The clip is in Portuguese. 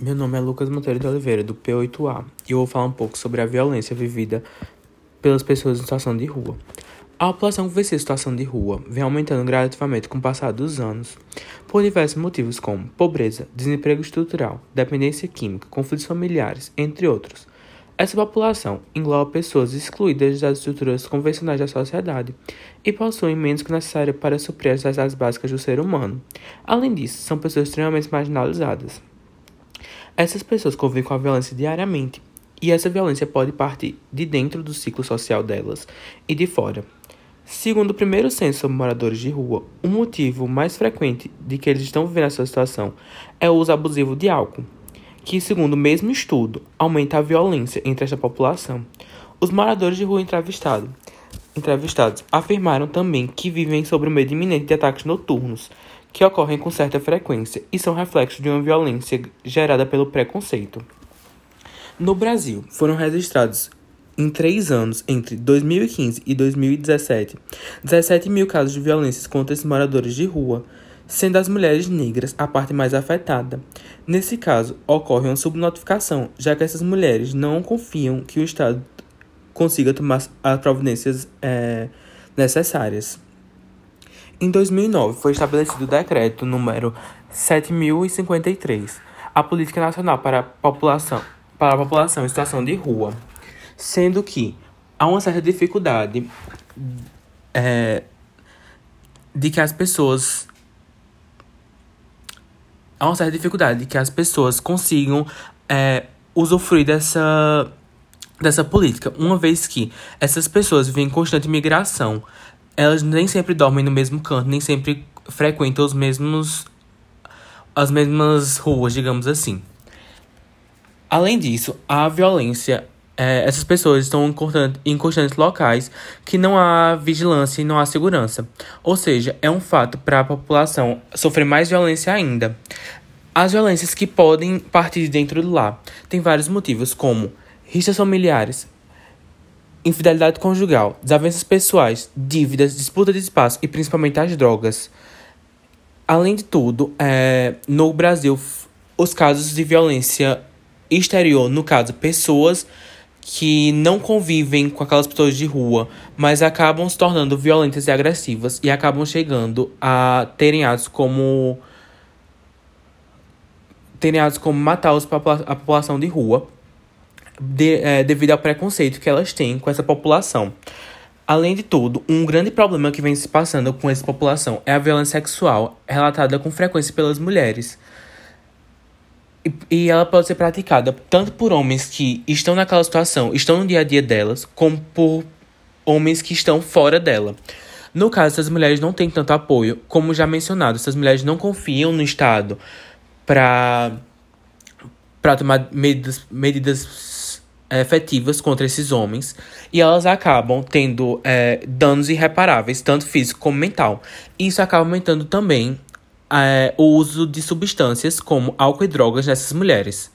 Meu nome é Lucas Monteiro de Oliveira, do P8A, e eu vou falar um pouco sobre a violência vivida pelas pessoas em situação de rua. A população que vivencia situação de rua vem aumentando gradativamente com o passar dos anos, por diversos motivos como pobreza, desemprego estrutural, dependência química, conflitos familiares, entre outros. Essa população engloba pessoas excluídas das estruturas convencionais da sociedade e possuem menos que necessário para suprir as necessidades básicas do ser humano. Além disso, são pessoas extremamente marginalizadas. Essas pessoas convivem com a violência diariamente, e essa violência pode partir de dentro do ciclo social delas e de fora. Segundo o primeiro censo sobre moradores de rua, o motivo mais frequente de que eles estão vivendo essa situação é o uso abusivo de álcool, que, segundo o mesmo estudo, aumenta a violência entre esta população. Os moradores de rua entrevistados, entrevistados afirmaram também que vivem sob o medo iminente de ataques noturnos, que ocorrem com certa frequência e são reflexos de uma violência gerada pelo preconceito. No Brasil, foram registrados em três anos, entre 2015 e 2017, 17 mil casos de violências contra esses moradores de rua, sendo as mulheres negras a parte mais afetada. Nesse caso, ocorre uma subnotificação, já que essas mulheres não confiam que o Estado consiga tomar as providências é, necessárias. Em 2009, foi estabelecido o decreto número 7053, a Política Nacional para a População, para a população em situação de rua, sendo que há uma certa dificuldade é, de que as pessoas há uma certa dificuldade de que as pessoas consigam é, usufruir dessa dessa política, uma vez que essas pessoas vivem em constante migração elas nem sempre dormem no mesmo canto, nem sempre frequentam os mesmos as mesmas ruas, digamos assim. Além disso, a violência, é, essas pessoas estão em constantes locais que não há vigilância e não há segurança. Ou seja, é um fato para a população sofrer mais violência ainda. As violências que podem partir de dentro do lar têm vários motivos, como rixas familiares, infidelidade conjugal, desavenças pessoais, dívidas, disputa de espaço e principalmente as drogas. Além de tudo, é, no Brasil, os casos de violência exterior, no caso, pessoas que não convivem com aquelas pessoas de rua, mas acabam se tornando violentas e agressivas e acabam chegando a terem atos como terem atos como matar a população de rua de, é, devido ao preconceito que elas têm com essa população. Além de tudo, um grande problema que vem se passando com essa população é a violência sexual, relatada com frequência pelas mulheres. E, e ela pode ser praticada tanto por homens que estão naquela situação, estão no dia a dia delas, como por homens que estão fora dela. No caso, essas mulheres não têm tanto apoio, como já mencionado, essas mulheres não confiam no Estado para tomar medidas, medidas efetivas contra esses homens e elas acabam tendo é, danos irreparáveis, tanto físico como mental. Isso acaba aumentando também é, o uso de substâncias como álcool e drogas nessas mulheres.